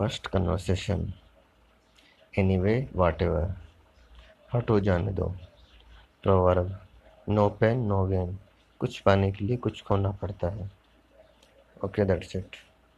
First conversation anyway whatever हट हो जाने दो। Proverb no pain no gain कुछ पाने के लिए कुछ खोना पड़ता है। Okay that's it